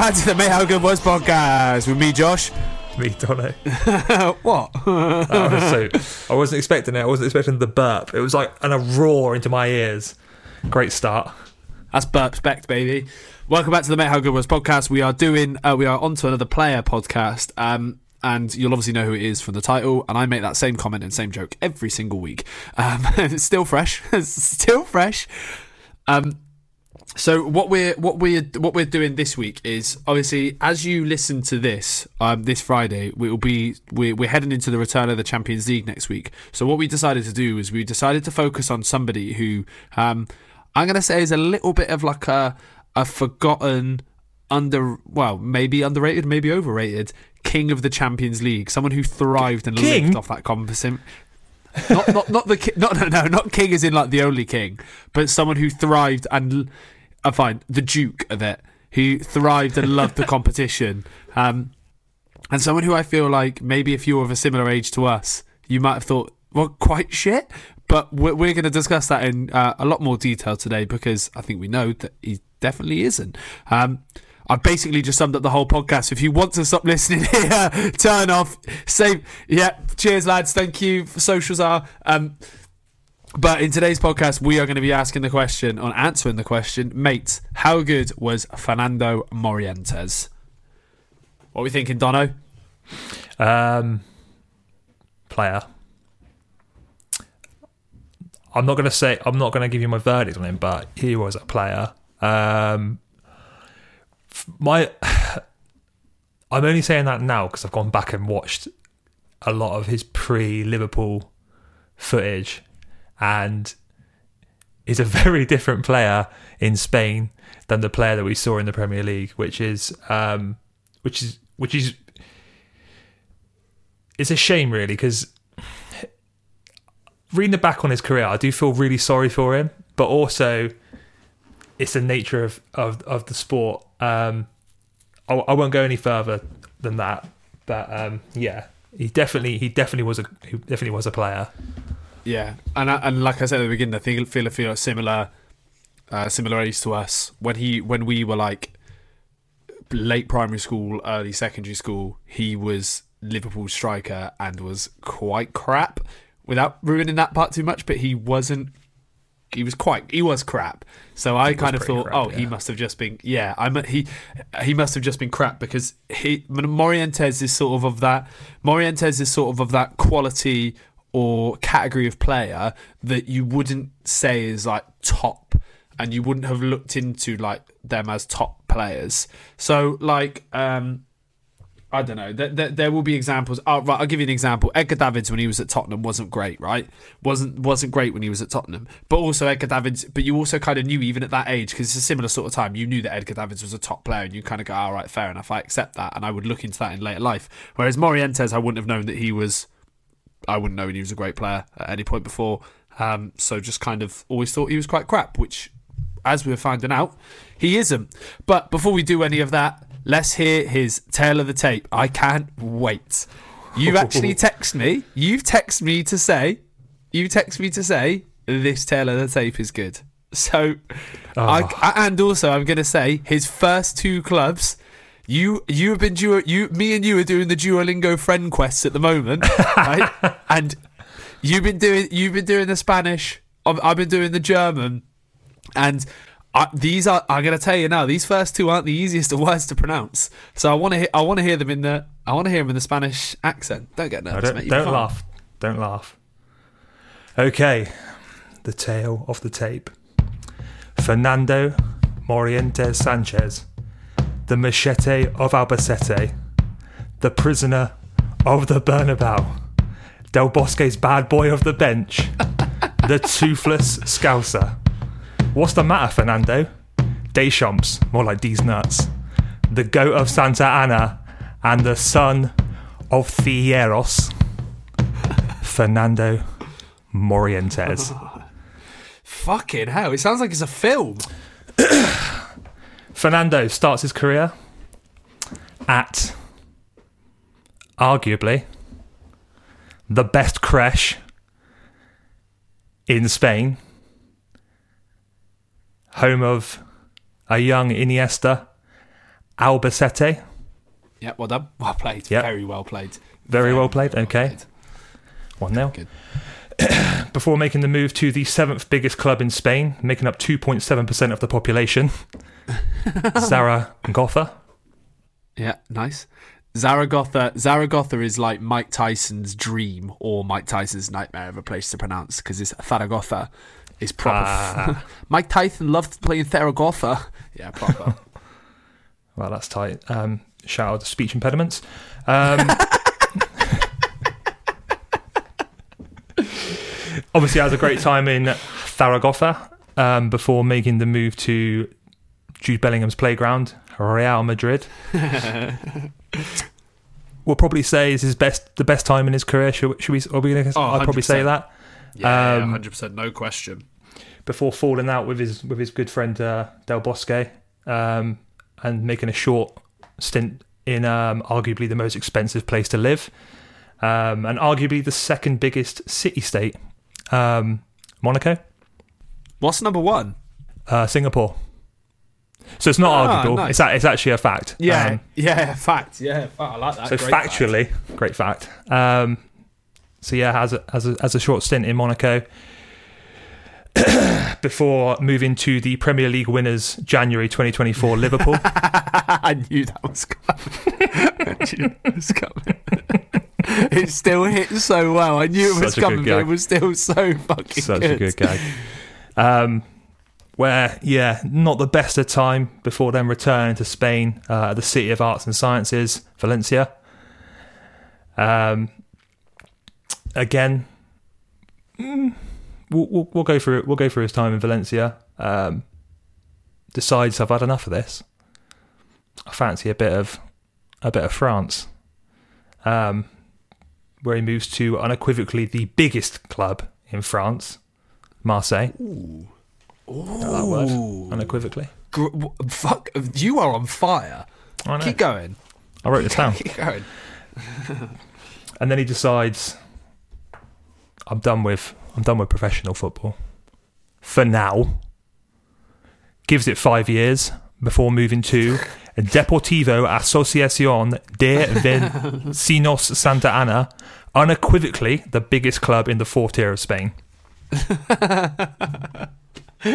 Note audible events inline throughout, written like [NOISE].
Cheers and welcome back to the Mate How Good Was podcast with me, Josh. Me, Donno. [LAUGHS] what? Was [LAUGHS] so. I wasn't expecting it. I wasn't expecting the burp. It was like an, a roar into my ears. Great start. That's burp spect, baby. Welcome back to the Mate How Good Was podcast. We are doing, uh, we are on to another player podcast. Um, and you'll obviously know who it is from the title. And I make that same comment and same joke every single week. Um, [LAUGHS] it's still fresh. it's still fresh. Um, so what we're what we're what we're doing this week is obviously as you listen to this um, this Friday we will be we're, we're heading into the return of the Champions League next week. So what we decided to do is we decided to focus on somebody who um, I'm going to say is a little bit of like a a forgotten under well maybe underrated maybe overrated king of the Champions League someone who thrived and King? lived off that competition not not not the [LAUGHS] not no no not king is in like the only king, but someone who thrived and I find the duke of it, who thrived and loved the [LAUGHS] competition, um, and someone who I feel like maybe if you were of a similar age to us, you might have thought, well, quite shit. But we're, we're going to discuss that in uh, a lot more detail today because I think we know that he definitely isn't. Um, I've basically just summed up the whole podcast. If you want to stop listening [LAUGHS] here, turn off. Save. Yeah. Cheers, lads. Thank you. Socials are. Um, but in today's podcast, we are going to be asking the question, on answering the question, mate, how good was Fernando Morientes? What are we thinking, Dono? Um, player. I'm not going to say. I'm not going to give you my verdict on him, but he was a player. Um, my. [SIGHS] I'm only saying that now because I've gone back and watched a lot of his pre-Liverpool footage, and is a [LAUGHS] very different player in Spain than the player that we saw in the Premier League, which is, um, which is, which is, it's a shame really because reading the back on his career, I do feel really sorry for him, but also it's the nature of of, of the sport. Um, I, I won't go any further than that, but um, yeah, he definitely he definitely was a he definitely was a player. Yeah, and and like I said at the beginning, I think feel feel similar, uh, similar age to us when he when we were like late primary school, early secondary school. He was Liverpool striker and was quite crap. Without ruining that part too much, but he wasn't. He was quite. He was crap. So I kind of thought, crap, oh, he must have just been. Yeah, I'm. He he must have just been crap because he Morientes is sort of of that. Morientes is sort of of that quality or category of player that you wouldn't say is like top and you wouldn't have looked into like them as top players so like um I don't know. There, there, there will be examples. Oh, right, I'll give you an example. Edgar Davids, when he was at Tottenham, wasn't great, right? wasn't wasn't great when he was at Tottenham. But also Edgar Davids. But you also kind of knew, even at that age, because it's a similar sort of time. You knew that Edgar Davids was a top player, and you kind of go, "All right, fair enough. I accept that," and I would look into that in later life. Whereas Morientes, I wouldn't have known that he was. I wouldn't know he was a great player at any point before. Um, so just kind of always thought he was quite crap, which, as we were finding out, he isn't. But before we do any of that, let's hear his tale of the tape. I can't wait. You've [LAUGHS] actually texted me. You've texted me to say, you text me to say this tale of the tape is good. So, I, and also I'm going to say his first two clubs. You you have been duo, you me and you are doing the Duolingo friend quests at the moment, right? [LAUGHS] and you've been doing you've been doing the Spanish. I've, I've been doing the German, and I, these are I'm going to tell you now. These first two aren't the easiest of words to pronounce. So I want to hear I want to hear them in the I want to hear them in the Spanish accent. Don't get No, nervous, don't mate. Don't laugh. Don't laugh. Okay, the tale of the tape. Fernando Morientes Sanchez, the machete of Albacete, the prisoner of the Bernabeu, Del Bosque's bad boy of the bench, [LAUGHS] the toothless Scouser. What's the matter, Fernando? Deschamps, more like these nuts. The goat of Santa Ana, and the son of Fieros, [LAUGHS] Fernando Morientes. [LAUGHS] Fucking hell! It sounds like it's a film. [CLEARS THROAT] Fernando starts his career at arguably the best creche in Spain, home of a young Iniesta Albacete. Yeah, well done. Well played. Yep. Very well played. Very well played. Okay. played. 1 0. Good. [CLEARS THROAT] Before making the move to the seventh biggest club in Spain, making up 2.7% of the population, [LAUGHS] Zaragoza. Yeah, nice. Zaragoza Zaragoza is like Mike Tyson's dream or Mike Tyson's nightmare of a place to pronounce because it's Zaragoza is proper. Ah. [LAUGHS] Mike Tyson loved playing Zaragoza. Yeah, proper. [LAUGHS] Well, that's tight. Um, shout out to speech impediments. Um, obviously, had a great time in Zaragoza um, before making the move to Jude Bellingham's playground, Real Madrid. [LAUGHS] we'll probably say is his best, the best time in his career. Should, should we? Are we gonna, Oh, I'd probably say that yeah, Um, hundred percent, no question. before falling out with his with his good friend uh, Del Bosque um, and making a short stint in um, arguably the most expensive place to live um, and arguably the second biggest city state, um, Monaco, What's number one? uh, Singapore. So it's not Ah, arguable. nice. It's a, it's actually a fact. Yeah, Um, yeah, fact. Yeah, fact. I like that. so Great fact. factually, great fact. Um, so yeah, has a, has a, has a short stint in Monaco [COUGHS] before moving to the Premier League winners January 2024 [LAUGHS] Liverpool. I knew that was coming. [LAUGHS] I knew that was coming. [LAUGHS] it still hit so well. I knew it was Such coming, but it was still so fucking Such good. a good gag. Um, where yeah, not the best of time before then returning to Spain, uh, the city of arts and sciences, Valencia. Um, again, mm, we'll, we'll we'll go through we'll go through his time in Valencia. Um, decides I've had enough of this. I fancy a bit of a bit of France. Um, where he moves to unequivocally the biggest club in France, Marseille. Ooh. That word. Unequivocally. Gr- fuck, you are on fire. I know. Keep going. I wrote this down. [LAUGHS] Keep going. and then he decides, I'm done with I'm done with professional football. For now. Gives it five years before moving to [LAUGHS] Deportivo Asociación de Vecinos Santa Ana, unequivocally the biggest club in the fourth tier of Spain. [LAUGHS] [LAUGHS]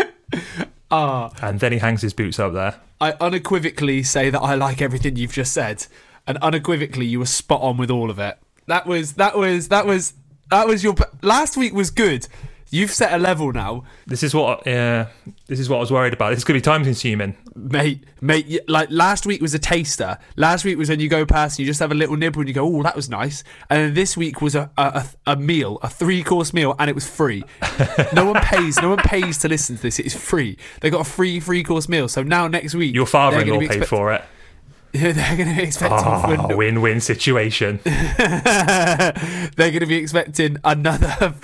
Ah, And then he hangs his boots up there. I unequivocally say that I like everything you've just said, and unequivocally you were spot on with all of it. That was that was that was that was your last week was good. You've set a level now, This is what uh, this is what I was worried about. This is going to be time consuming. mate. Mate, y- like last week was a taster. Last week was when you go past and you just have a little nibble and you go, "Oh, that was nice." And then this week was a a, a a meal, a three course meal, and it was free. no one pays. No one pays to listen to this. It is free. They got a free three course meal. So now next week, Your they're father-in-law be paid expect- for it. [LAUGHS] They're going to be expecting. Oh, for- win-win situation. [LAUGHS] They're going to be expecting another. [LAUGHS]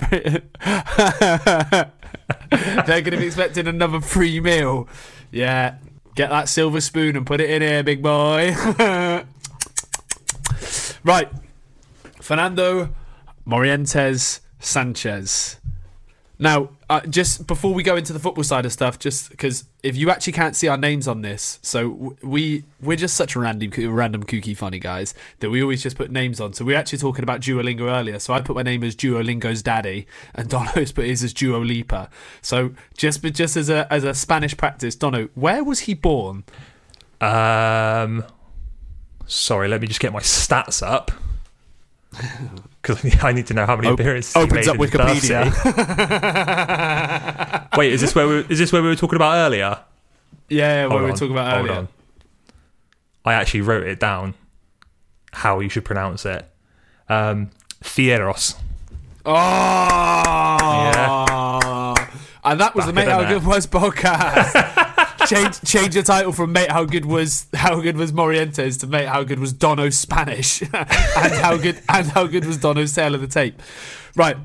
They're going to be expecting another free meal. Yeah, get that silver spoon and put it in here, big boy. right, Fernando Morientes Sanchez. Now, uh, just before we go into the football side of stuff, just because if you actually can't see our names on this, so we we're just such random, random kooky funny guys that we always just put names on. So we are actually talking about Duolingo earlier. So I put my name as Duolingo's daddy, and [LAUGHS] Dono's put his as Duolipa. So just but just as a as a Spanish practice, Dono, where was he born? Um, sorry, let me just get my stats up [LAUGHS] because [LAUGHS] I need to know how many Op- appearances opens up Wikipedia. [LAUGHS] Wait, is this where we, is this where we were talking about earlier? Yeah, what Hold we were talking about earlier. I actually wrote it down how you should pronounce it. Um, Fieros. Oh, and that was Back the Mate of the How net. Good Was podcast. [LAUGHS] change change the title from Mate How Good Was How Good Was Morientes to Mate How Good Was Dono Spanish, [LAUGHS] and how good and how good was Dono's Tale of the Tape. Right.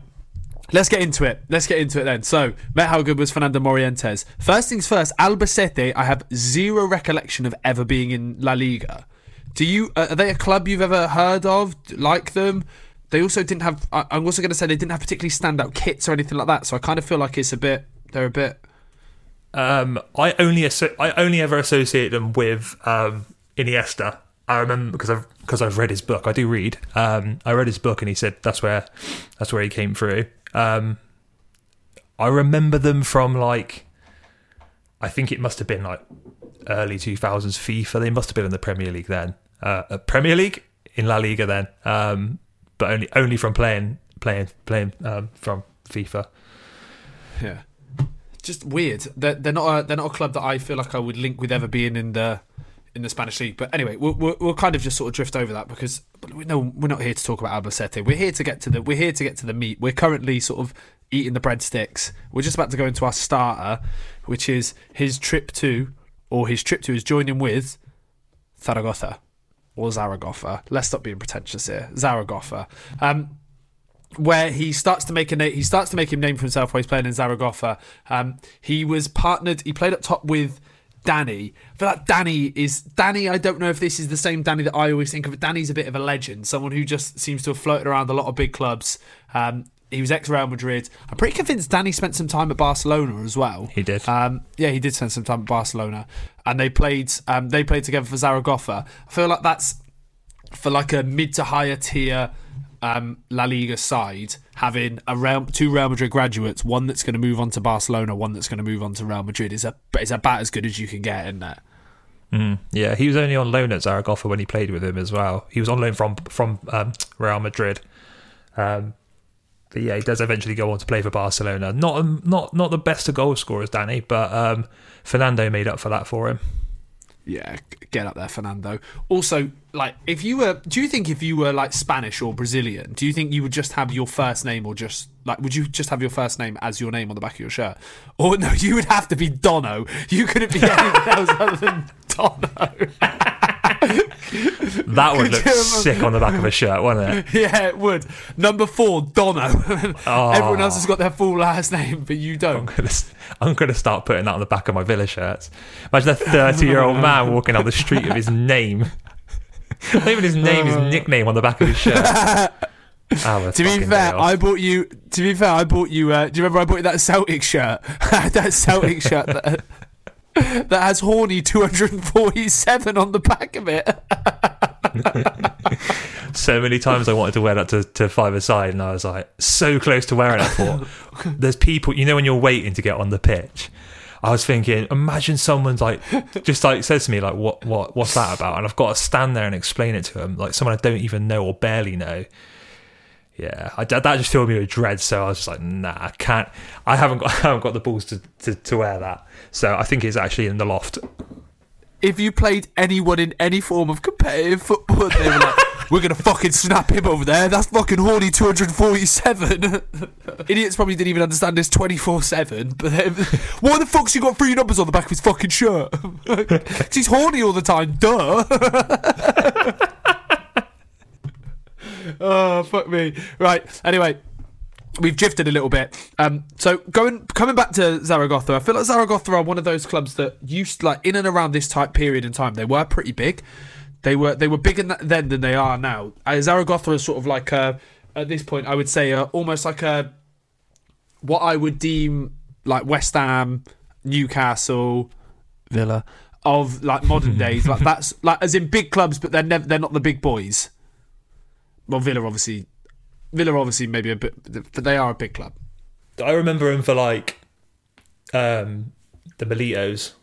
Let's get into it. Let's get into it then. So, Mate How Good Was Fernando Morientes. First things first, Albacete, I have zero recollection of ever being in La Liga. Do you? Uh, are they a club you've ever heard of? Like them? They also didn't have. I'm also going to say they didn't have particularly standout kits or anything like that. So I kind of feel like it's a bit. They're a bit. Um, I only asso- I only ever associate them with um, Iniesta. I remember because I've because I've read his book. I do read. Um, I read his book, and he said that's where that's where he came through. Um, I remember them from like, I think it must have been like early two thousands FIFA. They must have been in the Premier League then. Uh, uh, Premier League in La Liga then, um, but only only from playing playing playing um, from FIFA. Yeah, just weird. They're, they're not a, they're not a club that I feel like I would link with ever being in the in the Spanish league. But anyway, we'll, we'll, we'll kind of just sort of drift over that because we we're not here to talk about Albacete. We're here to get to the we're here to get to the meat. We're currently sort of eating the breadsticks. We're just about to go into our starter, which is his trip to or his trip to is joining with Zaragoza or Zaragoza. Let's stop being pretentious here. Zaragoza. Um, where he starts to make a name, he starts to make him name for himself while he's playing in Zaragoza. Um, he was partnered. He played up top with Dani. I feel like Dani is Dani. I don't know if this is the same Dani that I always think of. Dani's a bit of a legend, someone who just seems to have floated around a lot of big clubs. Um, he was ex Real Madrid. I'm pretty convinced Dani spent some time at Barcelona as well. He did. Um, yeah, he did spend some time at Barcelona, and they played. Um, they played together for Zaragoza. I feel like that's for like a mid to higher tier um, La Liga side having a Real, two Real Madrid graduates, one that's going to move on to Barcelona, one that's going to move on to Real Madrid is a is about as good as you can get in there. Mm, yeah, he was only on loan at Zaragoza when he played with him as well. He was on loan from from um, Real Madrid. Um, but yeah, he does eventually go on to play for Barcelona. Not um, not not the best of goal scorers, Dani, but um, Fernando made up for that for him. Yeah, get up there, Fernando. Also, like, if you were, do you think if you were like Spanish or Brazilian, do you think you would just have your first name or just like, would you just have your first name as your name on the back of your shirt? Or no, you would have to be Dono. You couldn't be [LAUGHS] anything else other than Dono. that would look sick on the back of a shirt, wouldn't it? [LAUGHS] Yeah, it would. Number four, Dono. [LAUGHS] oh. Everyone else has got their full last name, but you don't. I'm gonna, I'm gonna start putting that on the back of my Villa shirts. Imagine a 30 year old man walking down the street with his name. [LAUGHS] Not even his name, his uh. nickname on the back of his shirt. [LAUGHS] Oh, to be fair, I bought you. To be fair, I bought you. Uh, do you remember I bought you that Celtic shirt? [LAUGHS] that Celtic shirt that, that has horny 247 on the back of it. so many times I wanted to wear that to, to five aside, and I was like so close to wearing it. For there's people, you know, when you're waiting to get on the pitch. I was thinking, imagine someone's like, just like says to me, like, what, what, what's that about? And I've got to stand there and explain it to them, like someone I don't even know or barely know yeah, I, that just filled me with dread. So I was just like, nah, I can't. I haven't got, [LAUGHS] I haven't got the balls to, to, to wear that. So I think it's actually in the loft. If you played anyone in any form of competitive football, they were like, [LAUGHS] "We're gonna fucking snap him over there." That's fucking horny two hundred forty-seven. [LAUGHS] Idiots probably didn't even understand this twenty-four-seven. But then, [LAUGHS] why the fuck's he got three numbers on the back of his fucking shirt? he's horny all the time. Duh oh fuck me. Right. Anyway, we've drifted a little bit. Um, so going coming back to Zaragoza, I feel like Zaragoza are one of those clubs that used like in and around this type period in time. They were pretty big. They were they were bigger then than they are now. Uh, Zaragoza is sort of like a, at this point I would say a, almost like a what I would deem like West Ham, Newcastle, Villa of like modern [LAUGHS] days. Like that's like as in big clubs, but they're never they're not the big boys well, Villa obviously, Villa obviously maybe a bit, but they are a big club. I remember him for like um, the Militos.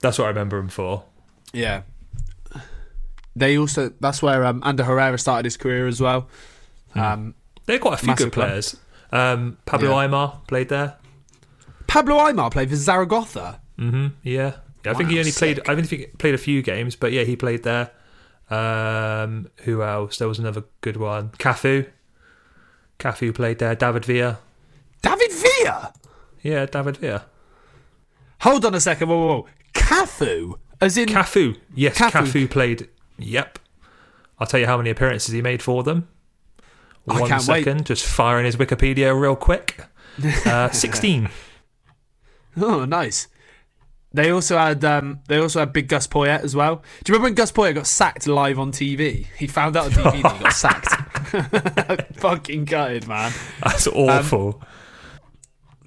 That's what I remember him for. Yeah. They also that's where um, Ander Herrera started his career as well. Hmm. Um, They're quite a few good players. Um, Pablo yeah. Aimar played there. Pablo Aimar played for Zaragoza. Mm-hmm. Yeah. yeah I wow, think he only sick. played. I think he played a few games, but yeah, he played there. Um, who else? There was another good one. Cafu. Cafu played there. David Villa. David Villa? Yeah, David Villa. Hold on a second. Whoa, whoa, whoa. Cafu? As in. Cafu. Yes, Cafu. Cafu played. Yep. I'll tell you how many appearances he made for them. One second, wait. just firing his Wikipedia real quick. [LAUGHS] Uh, 16. oh, nice. They also had um, they also had big Gus Poyet as well. Do you remember when Gus Poyet got sacked live on TV? He found out on TV that he got [LAUGHS] sacked. [LAUGHS] Fucking gutted, man. That's awful. Um,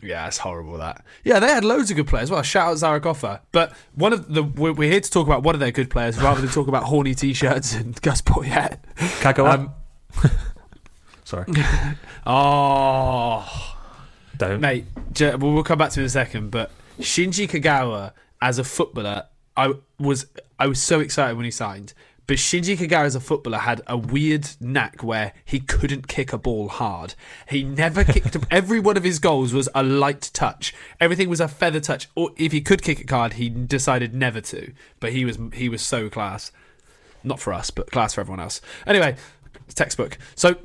Yeah, it's horrible that. Yeah, they had loads of good players. Well, shout out Zaragoza. But one of the we're, we're here to talk about one of their good players rather than talk about [LAUGHS] horny t-shirts and Gus Poyet. Kagawa. Um, [LAUGHS] Sorry. oh, Don't. mate. Well, we'll come back to it in a second. But Shinji Kagawa as a footballer, I was I was so excited when he signed. But Shinji Kagawa as a footballer had a weird knack where he couldn't kick a ball hard. He never kicked. Every one of his goals was a light touch. Everything was a feather touch. Or if he could kick it hard, he decided never to. But he was he was so class. Not for us, but class for everyone else. Anyway, textbook. So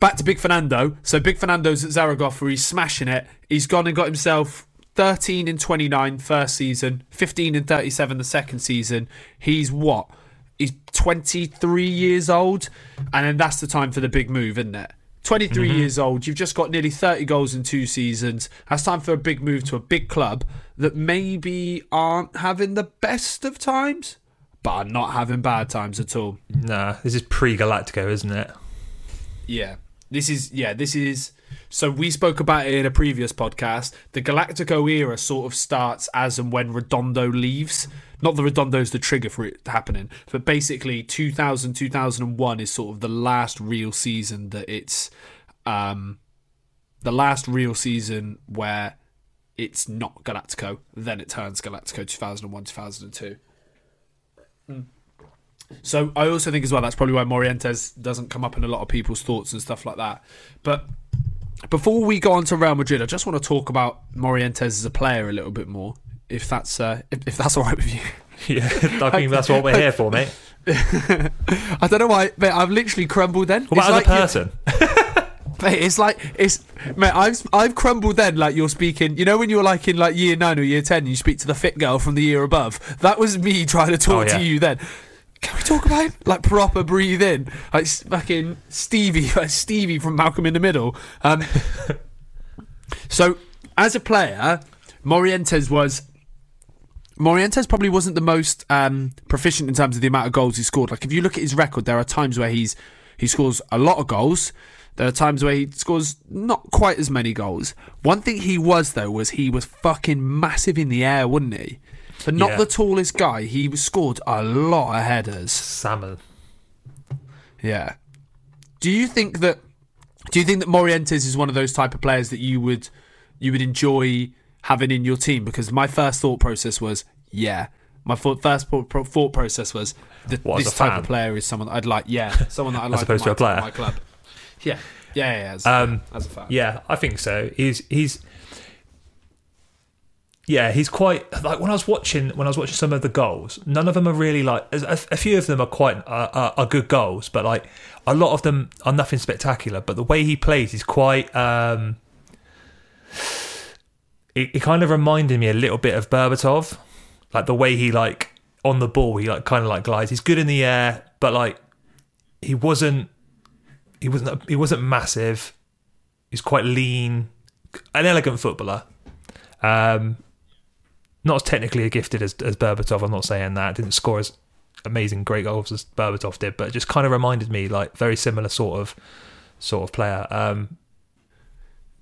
back to Big Fernando. So Big Fernando's at Zaragoza, where he's smashing it. He's gone and got himself 13 and 29 first season, 15 and 37 the second season. He's what? He's 23 years old, and then that's the time for the big move, isn't it? 23 mm-hmm. years old, you've just got nearly 30 goals in two seasons. That's time for a big move to a big club that maybe aren't having the best of times, but are not having bad times at all. Nah, this is pre Galactico, isn't it? Yeah. This is yeah, this is so we spoke about it in a previous podcast. The Galactico era sort of starts as and when Redondo leaves. Not the Redondo's the trigger for it happening, but basically 2000 2001 is sort of the last real season that it's um the last real season where it's not Galactico, then it turns Galactico 2001 2002. So I also think as well that's probably why Morientes doesn't come up in a lot of people's thoughts and stuff like that. But before we go on to Real Madrid, I just want to talk about Morientes as a player a little bit more, if that's uh, if, if that's all right with you. [LAUGHS] Yeah, I think that's what we're here for, mate. [LAUGHS] I don't know why, mate. I've literally crumbled then. What about It's as a person? [LAUGHS] mate, it's like it's mate. I've I've crumbled then. Like you're speaking. You know when you're like in like year nine or year ten, you speak to the fit girl from the year above. That was me trying to talk Oh, yeah. to you then. Can we talk about him? Like proper breathe in, like fucking Stevie, [LAUGHS] like Stevie from Malcolm in the Middle. Um, [LAUGHS] so as a player, Morientes was Morientes probably wasn't the most um, proficient in terms of the amount of goals he scored. Like if you look at his record, there are times where he's he scores a lot of goals. There are times where he scores not quite as many goals. One thing he was though was he was fucking massive in the air, wasn't he? But not Yeah. the tallest guy. He scored a lot of headers. Salmon. Yeah. Do you think that? Do you think that Morientes is one of those type of players that you would you would enjoy having in your team? Because my first thought process was, yeah. My thought, first thought process was that What, this type fan? of player is someone I'd like. Yeah, [LAUGHS] someone that I like. opposed to a player? my club. Yeah, yeah, yeah. yeah as, Um, as a fan. Yeah, I think so. He's he's yeah, he's quite like when I was watching when I was watching some of the goals. None of them are really like a, a few of them are quite uh, are, good goals, but like a lot of them are nothing spectacular. But the way he plays is quite. um It, it kind of reminded me a little bit of Berbatov, like the way he like on the ball he like kind of like glides. He's good in the air, but like he wasn't he wasn't he wasn't massive. He's quite lean, an elegant footballer. Um, not as technically gifted as, as Berbatov. I'm not saying that. Didn't score as amazing great goals as Berbatov did, but it just kind of reminded me like very similar sort of sort of player. Um,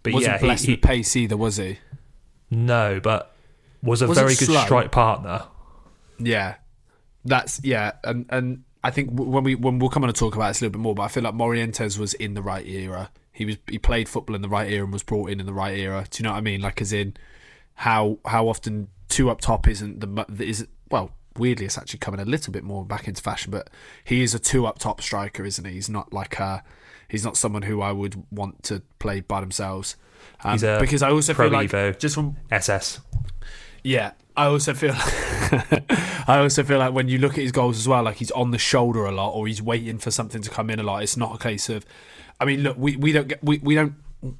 but Wasn't yeah, he, blessed he with pace either, was he? no, but was a Was very good slow? strike partner. Yeah, that's yeah, and and I think when we when we'll come on to talk about this a little bit more, but I feel like Morientes was in the right era. He was he played football in the right era and was brought in in the right era. Do you know what I mean? Like as in how how often two up top isn't the is well weirdly it's actually coming a little bit more back into fashion, but he is a two up top striker, isn't he? He's not like a he's not someone who I would want to play by themselves. Um, He's a because I also pro feel like Evo. just from SS. yeah, I also feel [LAUGHS] I also feel like when you look at his goals as well, like he's on the shoulder a lot or he's waiting for something to come in a lot. It's not a case of I mean, look, we, we don't get we, we don't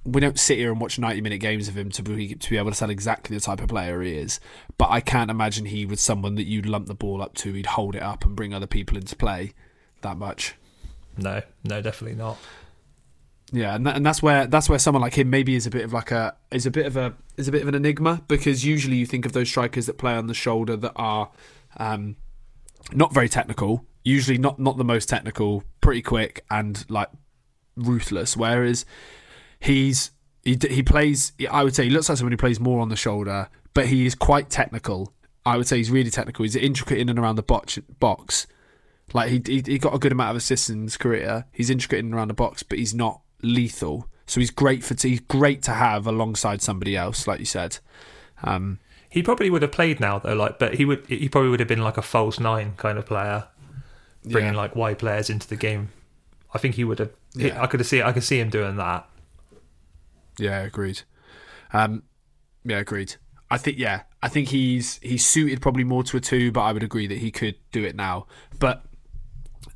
we don't sit here and watch 90 minute games of him to be to be able to tell exactly the type of player he is. But I can't imagine he was someone that you'd lump the ball up to, he'd hold it up and bring other people into play that much. No, no, definitely not. Yeah, and, that, and that's where that's where someone like him maybe is a bit of like a is a bit of a is a bit of an enigma because usually you think of those strikers that play on the shoulder that are um, not very technical, usually not not the most technical, pretty quick and like ruthless. Whereas he's He he plays. I would say he looks like someone who plays more on the shoulder, but he is quite technical. I would say he's really technical. He's intricate in and around the box. box. Like he, he he got a good amount of assists in his career. He's intricate in and around the box, but he's not lethal. So he's great for he's great to have alongside somebody else, like you said. Um, He probably would have played now though, like, but he would he probably would have been like a false nine kind of player, bringing Yeah. like wide players into the game. I think he would have. he- Yeah. I could see I could see him doing that. Yeah, agreed. Um, yeah, agreed. I think yeah, I think he's he's suited probably more to a two, but I would agree that he could do it now. But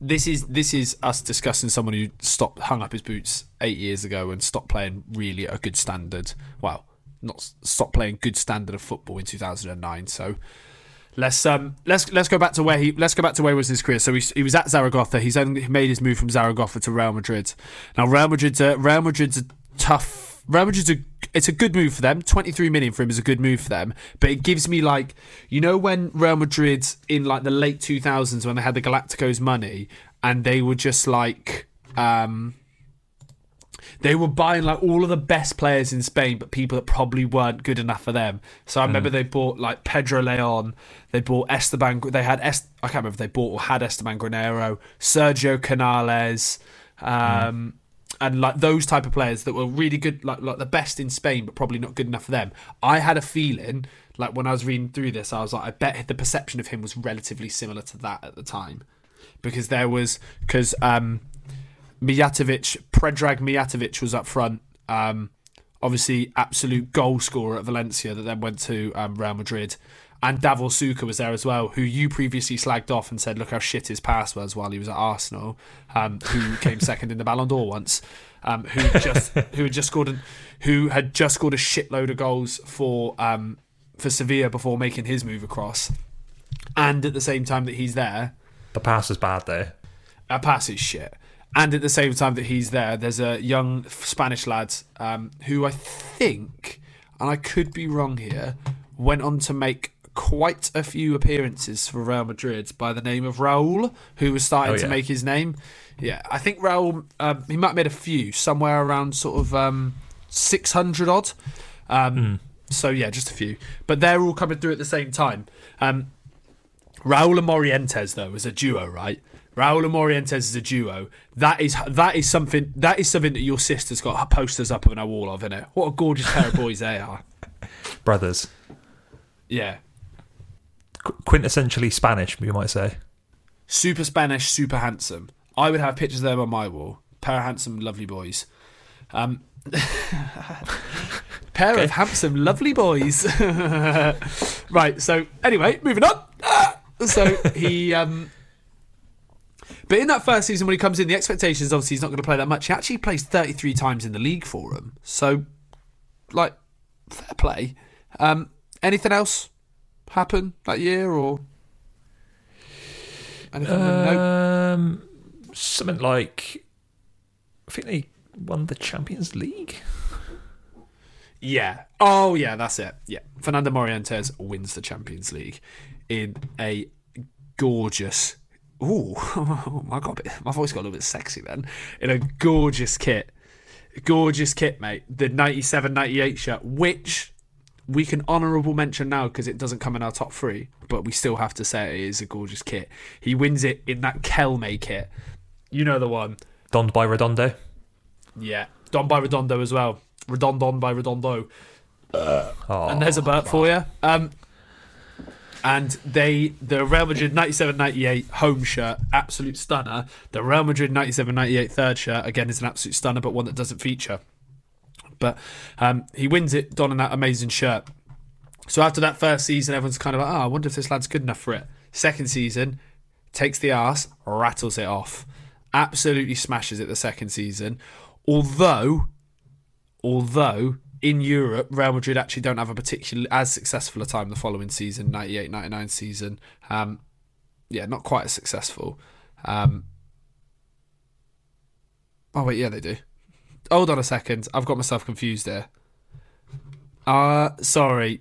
this is this is us discussing someone who stopped hung up his boots eight years ago and stopped playing really a good standard. Well, not stopped playing good standard of football in two thousand and nine. So let's um let's let's go back to where he let's go back to where he was in his career. So he, he was at Zaragoza. He's only he made his move from Zaragoza to Real Madrid. Now Real Madrid's a, Real Madrid's a tough. Real Madrid's a it's a good move for them. Twenty three million for him is a good move for them. But it gives me like you know when Real Madrid in like the late two thousands when they had the Galacticos money and they were just like um they were buying like all of the best players in Spain, but people that probably weren't good enough for them. So I remember they bought like Pedro Leon, they bought Esteban, they had Est- I can't remember if they bought or had Esteban Granero, Sergio Canales, um, and like those type of players that were really good, like like the best in Spain, but probably not good enough for them. I had a feeling like when I was reading through this, I was like, I bet the perception of him was relatively similar to that at the time, because there was because. Um, Mijatovic, Predrag Mijatovic was up front. Um, obviously, absolute goal scorer at Valencia that then went to um, Real Madrid. And Davor Suker was there as well, who you previously slagged off and said, look how shit his pass was while he was at Arsenal, um, who came [LAUGHS] second in the Ballon d'Or once, um, who just who had just scored an, who had just scored a shitload of goals for um, for Sevilla before making his move across. And at the same time that he's there, The pass is bad there. A pass is shit. And at the same time that he's there, there's a young Spanish lad um, who I think, and I could be wrong here, went on to make quite a few appearances for Real Madrid by the name of Raul, who was starting Oh, to make his name. Yeah, I think Raul, um, he might have made a few, somewhere around sort of um, 600 odd. Um, So, yeah, just a few. But they're all coming through at the same time. Um, Raul and Morientes though is a duo, right? Raul and Morientes is a duo. That is that is something that is something that your sister's got her posters up on her wall of, innit? What a gorgeous pair of boys they are. [LAUGHS] Brothers, Yeah. Qu- quintessentially Spanish, you might say. Super Spanish, super handsome. I would have pictures of them on my wall. Pair of handsome, lovely boys. Um, [LAUGHS] pair of handsome, lovely boys. [LAUGHS] right. So anyway, moving on. [LAUGHS] So he. Um, but in that first season, when he comes in, the expectations obviously he's not going to play that much. He actually plays 33 times in the league for him. So, like, fair play. Um, anything else happen that year or anything? of note? Um, something like I think they won the Champions League. Yeah. Oh, yeah, that's it. Yeah. Fernando Morientes wins the Champions League in a gorgeous. Ooh, [LAUGHS] my God, my voice got a little bit sexy then. In a gorgeous kit. Gorgeous kit, mate. The 97 98 shirt, which we can honourable mention now because it doesn't come in our top three, but we still have to say it is a gorgeous kit. He wins it in that Kelme kit. You know the one. Donned by Redondo. Yeah. Don by Redondo as well. Redondon by Redondo. Oh, and there's a burp for you. Um, and they, the Real Madrid 97 98 home shirt, absolute stunner. The Real Madrid 97 98 third shirt, again, is an absolute stunner, but one that doesn't feature. But um, he wins it donning that amazing shirt. So after that first season, everyone's kind of like, oh, I wonder if this lad's good enough for it. Second season, takes the arse, rattles it off. Absolutely smashes it the second season. Although, although in Europe, Real Madrid actually don't have a particularly as successful a time the following season, 98 99 season. Um, yeah, not quite as successful. Um, oh, wait, yeah, they do. Hold on a second. I've got myself confused there. Uh, sorry.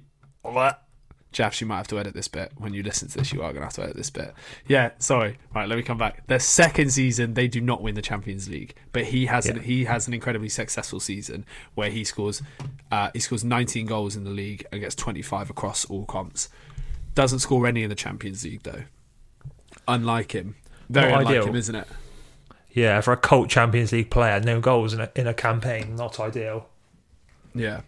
Jaff, you might have to edit this bit. When you listen to this, you are going to have to edit this bit. Yeah, sorry. Right, let me come back. The second season, they do not win the Champions League, but he has Yeah. an, he has an incredibly successful season where he scores uh, he scores 19 goals in the league and gets 25 across all comps. Doesn't score any in the Champions League though. Unlike him, very Not unlike ideal. him, isn't it? Yeah, for a cult Champions League player, no goals in a, in a campaign, not ideal. Yeah.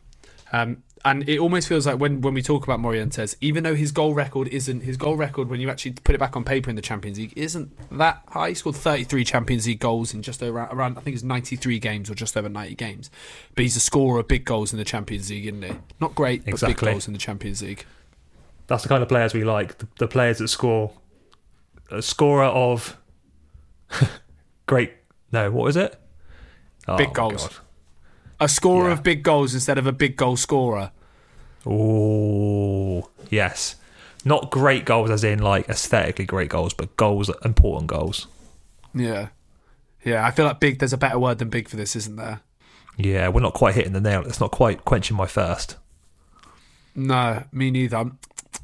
Um, and it almost feels like when, when we talk about Morientes, even though his goal record isn't his goal record when you actually put it back on paper in the Champions League isn't that high. He scored 33 Champions League goals in just over around I think it's 93 games or just over 90 games. But he's a scorer of big goals in the Champions League, isn't he? Not great, but big Exactly. goals in the Champions League. That's the kind of players we like. The, the players that score a scorer of [LAUGHS] great. No, what is it? Oh, Big goals. God. A scorer Yeah. of big goals instead of a big goal scorer. Oh, yes. Not great goals, as in like aesthetically great goals, but goals, important goals. Yeah. Yeah, I feel like big there's a better word than big for this, isn't there? Yeah, we're not quite hitting the nail. It's not quite quenching my thirst. No, me neither.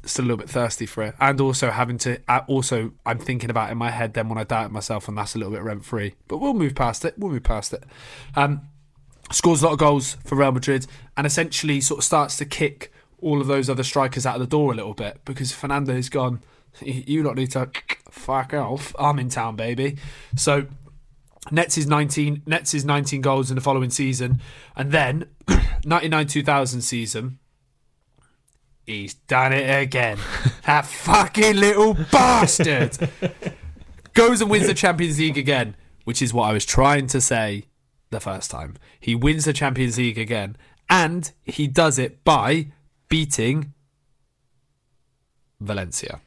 Still a little bit thirsty for it, and also having to. Also, I'm thinking about in my head. Then when I doubt myself, and that's a little bit rent free. But we'll move past it. We'll move past it. Um, scores a lot of goals for Real Madrid, and essentially sort of starts to kick all of those other strikers out of the door a little bit because Fernando's gone. "You lot need to fuck off. I'm in town, baby. So nets is 19 nets is 19 goals in the following season, and then [CLEARS THROAT] 99-2000 season. He's done it again. [LAUGHS] that fucking little bastard goes and wins the Champions League again, which is what I was trying to say the first time. He wins the Champions League again, and he does it by beating Valencia.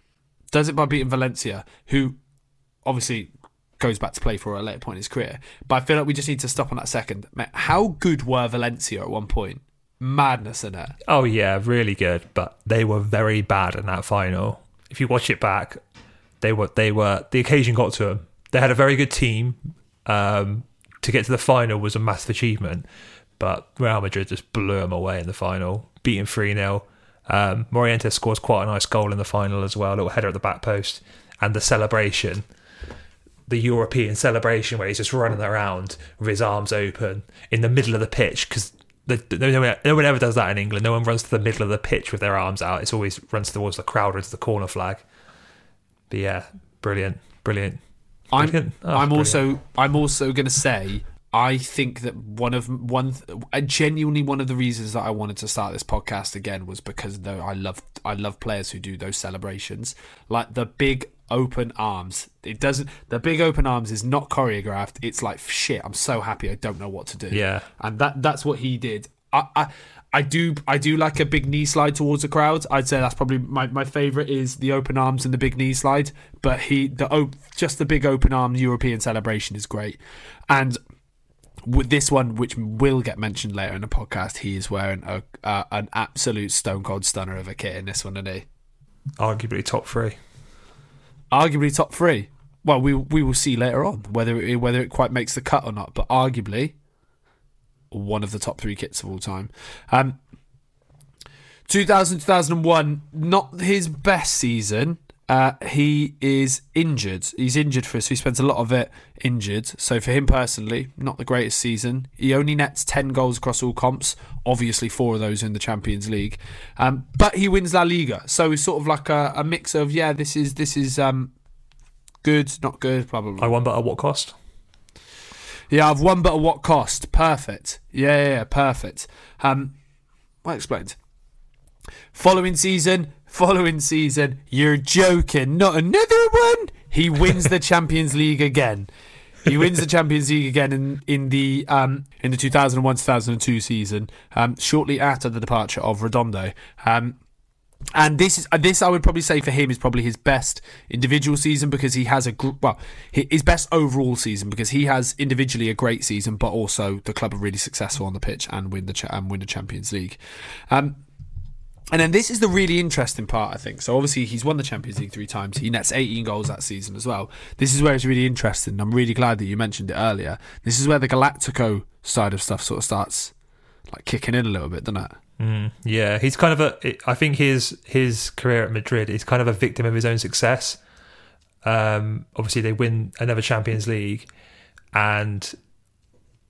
Does it by beating Valencia, who obviously goes back to play for a later point in his career. But I feel like we just need to stop on that second. How good were Valencia at one point? Madness in it. Oh yeah, really good, but they were very bad in that final. If you watch it back, they were they were the occasion got to them. They had a very good team. Um, to get to the final was a massive achievement, but Real Madrid just blew them away in the final, beating three 0 um, Morientes scores quite a nice goal in the final as well, a little header at the back post, and the celebration, the European celebration where he's just running around with his arms open in the middle of the pitch because no, one- no one ever does that in England. No one runs to the middle of the pitch with their arms out. It's always runs towards the crowd or to the corner flag. But yeah, brilliant, brilliant. I'm Oh, I'm brilliant. also I'm also going to say I think that one of one uh, genuinely one of the reasons that I wanted to start this podcast again was because though I love I love players who do those celebrations like the big open arms it doesn't the big open arms is not choreographed it's like shit I'm so happy I don't know what to do Yeah. and that that's what he did. I, I I do I do like a big knee slide towards the crowd. I'd say that's probably my, my favorite is the open arms and the big knee slide. But he the op, just the big open arm European celebration is great, and with this one, which will get mentioned later in the podcast, he is wearing a uh, an absolute stone cold stunner of a kit in this one, isn't he? arguably top three. Arguably top three. Well, we we will see later on whether it, whether it quite makes the cut or not. But arguably, one of the top three kits of all time. Um, 2000 2001, not his best season. Uh, he is injured. He's injured for us. He spends a lot of it injured. So for him personally, not the greatest season. He only nets ten goals across all comps. Obviously, four of those in the Champions League. Um, but he wins La Liga. So it's sort of like a, a mix of yeah, this is this is um, good, not good, blah blah blah. I won, but at what cost? Yeah, I've won, but at what cost? Perfect. Yeah, yeah, yeah perfect. Um, well explained. Following season, following season, you're joking. Not another one. He wins the [LAUGHS] Champions League again. He wins the Champions League again in in the um in the 2001-2002 season, um, shortly after the departure of Redondo. Um, and this is uh, this I would probably say for him is probably his best individual season because he has a gr- well his best overall season because he has individually a great season, but also the club are really successful on the pitch and win the cha- and win the Champions League. Um, and then this is the really interesting part, I think. So obviously he's won the Champions League three times. He nets 18 goals that season as well. This is where it's really interesting. I'm really glad that you mentioned it earlier. This is where the Galactico side of stuff sort of starts like kicking in a little bit, doesn't it? Mm, yeah, he's kind of a. I think his his career at Madrid is kind of a victim of his own success. Um, obviously, they win another Champions League, and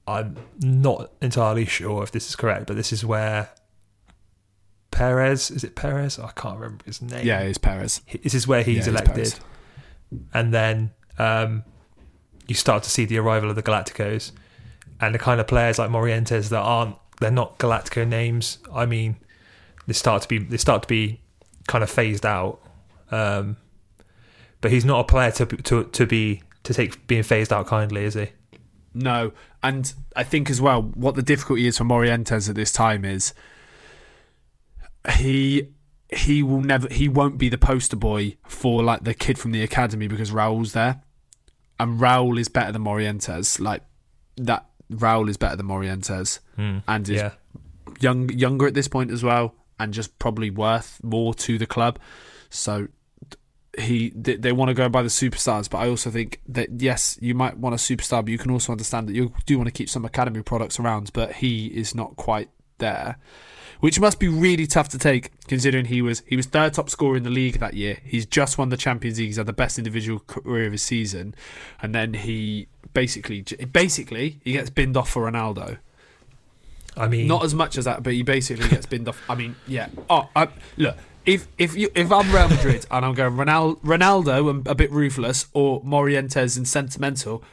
I'm not entirely sure if this is correct, but this is where Perez is it Perez? I can't remember his name. Yeah, it's Perez. This is where he's Yeah, elected, and then um, you start to see the arrival of the Galacticos and the kind of players like Morientes that aren't they're not Galactico names. I mean, they start to be they start to be kind of phased out. Um, but he's not a player to to to be to take being phased out kindly, is he? No, and I think as well what the difficulty is for Morientes at this time is he he will never he won't be the poster boy for like the kid from the academy because Raul's there, and Raul is better than Morientes. Like that, Raul is better than Morientes, hmm. and is Yeah, young younger at this point as well, and just probably worth more to the club. So he they, they want to go by the superstars, but I also think that yes, you might want a superstar, but you can also understand that you do want to keep some academy products around. But he is not quite there, which must be really tough to take, considering he was he was third top scorer in the league that year. He's just won the Champions League. He's had the best individual career of his season, and then he basically basically he gets binned off for Ronaldo. I mean, Not as much as that, but he basically gets binned off. I mean, yeah. Oh, I, look. If if you if I'm Real Madrid and I'm going Ronaldo, Ronaldo and a bit ruthless, or Morientes and sentimental,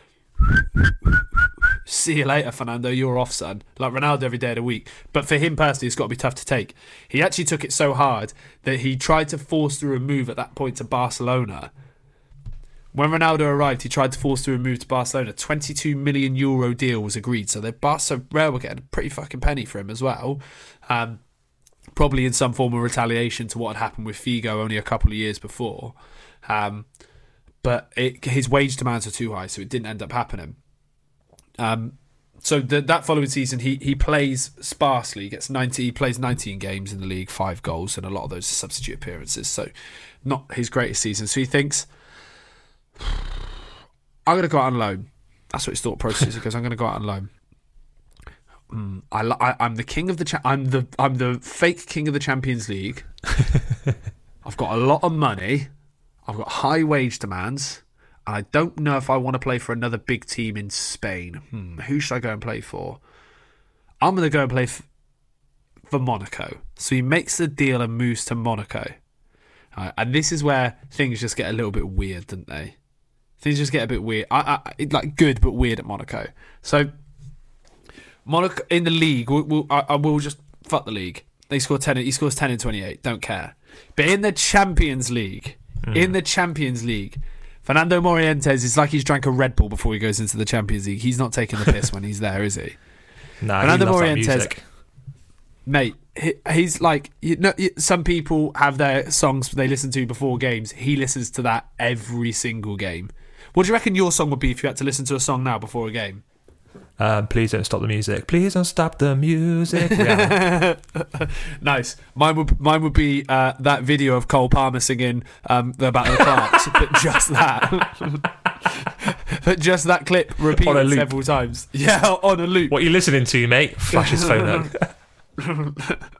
see you later, Fernando. You're off, son. Like Ronaldo every day of the week. But for him personally, it's got to be tough to take. He actually took it so hard that he tried to force through a move at that point to Barcelona. When Ronaldo arrived, he tried to force through a move to Barcelona. 22 million euro deal was agreed. So they Barca Real were getting a pretty fucking penny for him as well. Um, probably in some form of retaliation to what had happened with Figo only a couple of years before. Um, but it, his wage demands were too high, so it didn't end up happening. Um, so the, that following season, he he plays sparsely. He gets ninety. He plays nineteen games in the league, five goals, and a lot of those are substitute appearances. So not his greatest season. So he thinks, I'm going to go out on loan. That's what his thought process is. Because I'm going to go out on loan. Mm, I, I I'm the king of the cha- I'm the I'm the fake king of the Champions League. [LAUGHS] I've got a lot of money. I've got high wage demands. I don't know if I want to play for another big team in Spain. Hmm, who should I go and play for? I'm going to go and play f- for Monaco. So he makes the deal and moves to Monaco. And this is where things just get a little bit weird, don't they? Things just get a bit weird. I, I, like good but weird at Monaco. So Monaco in the league, we'll, we'll, I, I will just fuck the league. They score ten. He scores ten and twenty-eight. Don't care. But in the Champions League, in the Champions League, Fernando Morientes is like he's drank a Red Bull before he goes into the Champions League. He's not taking the piss when he's there, is he? [LAUGHS] nah, Fernando he Morientes- Mate, he, he's like you know. Some people have their songs they listen to before games. He listens to that every single game. What do you reckon your song would be if you had to listen to a song now before a game? Um, please don't stop the music. Please don't stop the music. [LAUGHS] Nice. Mine would mine would be uh, that video of Cole Palmer singing um, about the Clarks, but [LAUGHS] just that, but just that clip repeated several times. Yeah, on a loop. what are you listening to, mate? Flash his phone up. [LAUGHS]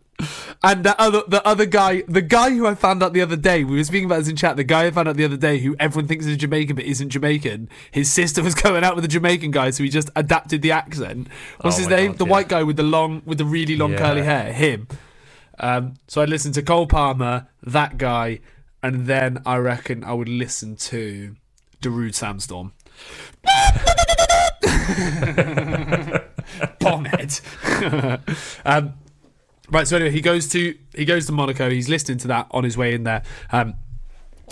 And the other the other guy, the guy who I found out the other day, we were speaking about this in chat. The guy I found out the other day, who everyone thinks is Jamaican but isn't Jamaican. His sister was [LAUGHS] going out with a Jamaican guy, so he just adapted the accent. What's Oh his name? God, the yeah. white guy with the long, with the really long Yeah. curly hair. Him. Um, so I listened to Cole Palmer, that guy, and then I reckon I would listen to Darude Sandstorm. [LAUGHS] Bombhead. [LAUGHS] um, right. So anyway, he goes to he goes to Monaco. He's listening to that on his way in there, um,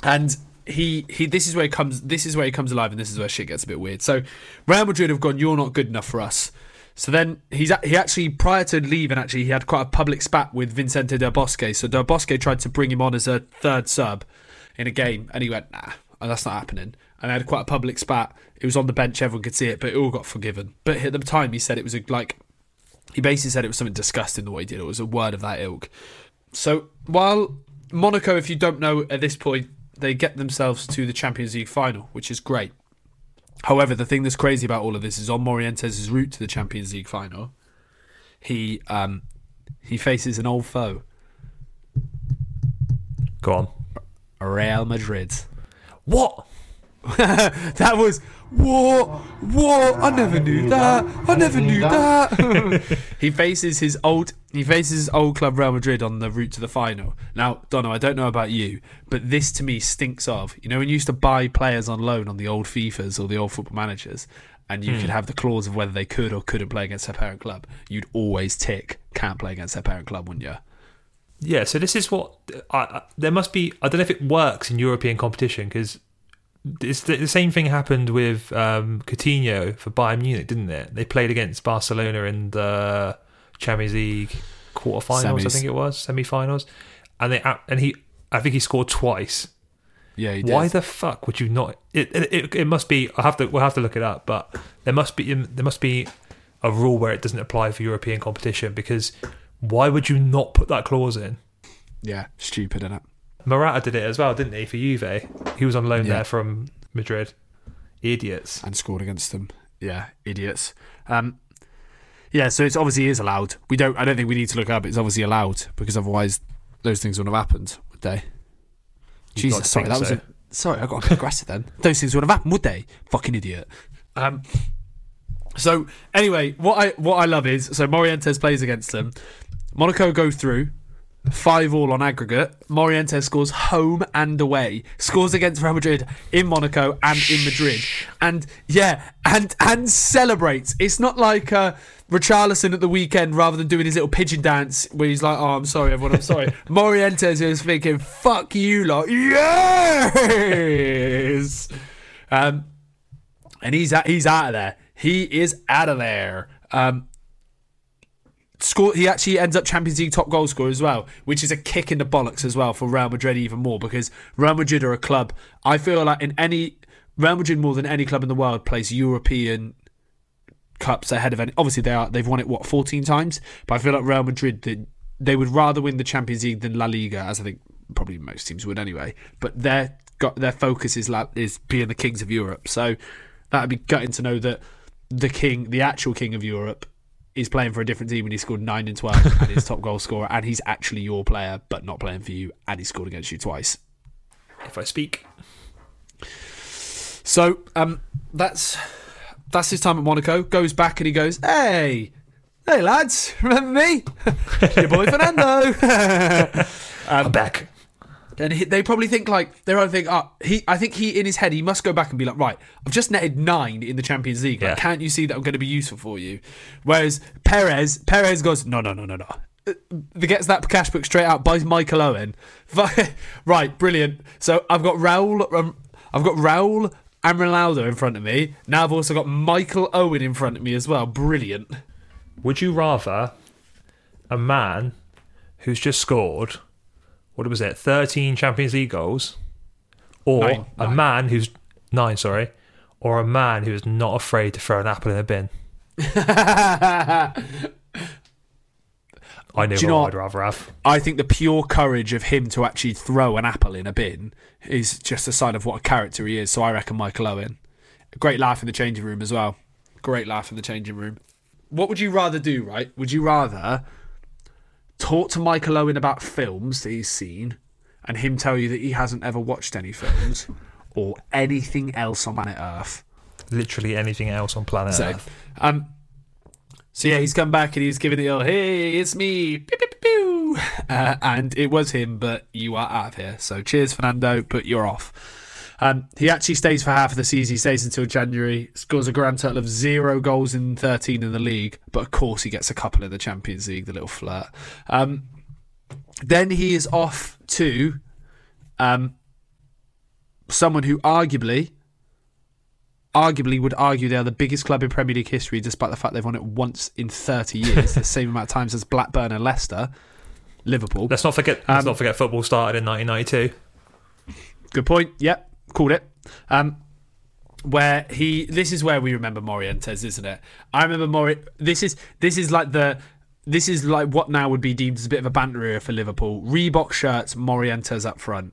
and he he. This is where he comes. This is where he comes alive, and this is where shit gets a bit weird. So Real Madrid have gone. You're not good enough for us. So then he's he actually prior to leaving actually he had quite a public spat with Vincente Del Bosque. So Del Bosque tried to bring him on as a third sub in a game, and he went nah, that's not happening. And they had quite a public spat. It was on the bench, everyone could see it, but it all got forgiven. But at the time, he said it was a, like he basically said it was something disgusting the way he did it. It was a word of that ilk. So while Monaco, if you don't know at this point, they get themselves to the Champions League final, which is great. However, the thing that's crazy about all of this is on Morientes' route to the Champions League final, he um, he faces an old foe, Go on. Real Madrid. What? [LAUGHS] that was what? What? I never knew that. I never knew that. [LAUGHS] he faces his old. He faces his old club Real Madrid on the route to the final. Now, Dono, I don't know about you, but this to me stinks of. You know, when you used to buy players on loan on the old FIFAs or the old football managers, and you could hmm. have the clause of whether they could or couldn't play against their parent club, you'd always tick can't play against their parent club, wouldn't you? Yeah, so this is what I, I, there must be. I don't know if it works in European competition because it's the, the same thing happened with um, Coutinho for Bayern Munich, didn't it? They played against Barcelona in the Champions League quarterfinals, I think it was semi-finals, and they and he, I think he scored twice. Yeah, he did. Why the fuck would you not? It, it it it must be. I have to. We'll have to look it up, but there must be there must be a rule where it doesn't apply for European competition because why would you not put that clause in? Yeah, stupid, innit? Morata did it as well, didn't he? For Juve, he was on loan Yeah. there from Madrid. Idiots. and scored against them. Yeah, idiots. Um, yeah, so it's obviously is allowed. We don't. I don't think we need to look up. It's obviously allowed because otherwise those things wouldn't have happened, would they? You'd like Jesus, sorry, think that was a, sorry. I got a bit aggressive then. [LAUGHS] Those things wouldn't have happened, would they? Fucking idiot. Um. So anyway, what I what I love is so Morientes plays against them. Monaco go through. Five all on aggregate. Morientes scores home and away. Scores against Real Madrid in Monaco and in Madrid. And yeah, and and celebrates. It's not like uh, Richarlison at the weekend, rather than doing his little pigeon dance where he's like, "Oh, I'm sorry, everyone, I'm sorry." [LAUGHS] Morientes is thinking, "Fuck you, lot." Yes. Um, and he's out, he's out of there. He is out of there. Um, score. He actually ends up Champions League top goal scorer as well, which is a kick in the bollocks as well for Real Madrid even more because Real Madrid are a club. I feel like in any Real Madrid more than any club in the world plays European cups ahead of any. Obviously they are. They've won it what fourteen times, but I feel like Real Madrid they, they would rather win the Champions League than La Liga, as I think probably most teams would anyway. But their got their focus is la, is being the kings of Europe. So that'd be gutting to know that the king, the actual king of Europe, is playing for a different team and he scored nine and twelve [LAUGHS] and he's top goal scorer and he's actually your player but not playing for you and he scored against you twice. If I speak, So um, that's that's his time at Monaco. Goes back and he goes, "Hey, hey lads, remember me? [LAUGHS] Your boy Fernando." [LAUGHS] I'm back. And he, they probably think like they're all think, "Oh, he." I think he in his head he must go back and be like, "Right, I've just netted nine in the Champions League. Like, Yeah. can't you see that I'm going to be useful for you?" Whereas Perez, Perez goes, "No, no, no, no, no." Uh, Gets that cash book straight out, buys Michael Owen. [LAUGHS] right, brilliant. So I've got Raul, um, I've got Raul and Ronaldo in front of me. Now I've also got Michael Owen in front of me as well. Brilliant. Would you rather a man who's just scored, what was it, 13 Champions League goals, or Nine. a Nine. man who's nine, sorry, or a man who is not afraid to throw an apple in a bin? [LAUGHS] I know Do you what know I'd rather have. I think the pure courage of him to actually throw an apple in a bin is just a sign of what a character he is. So I reckon Michael Owen. Great laugh in the changing room as well. Great laugh in the changing room. What would you rather do, right? Would you rather talk to Michael Owen about films that he's seen and him tell you that he hasn't ever watched any films or anything else on planet Earth? Literally anything else on planet So, Earth. um, so yeah, he's come back and he's giving the all. Hey, it's me, pew, pew, pew. Uh, and it was him, but you are out of here. So cheers, Fernando, but you're off. Um, he actually stays for half of the season. He stays until January. Scores a grand total of zero goals in 13 in the league, but of course he gets a couple in the Champions League. The little flirt. Um, then he is off to um, someone who arguably arguably would argue they are the biggest club in Premier League history, despite the fact they've won it once in 30 years, the same amount of times as Blackburn and Leicester, Liverpool. Let's not forget. Let's Um, not forget football started in 1992. Good point. Yep, called it. Um, where he, this is where we remember Morientes, isn't it? I remember Mori. This is this is like the. This is like what now would be deemed as a bit of a banter area for Liverpool. Reebok shirts, Morientes up front.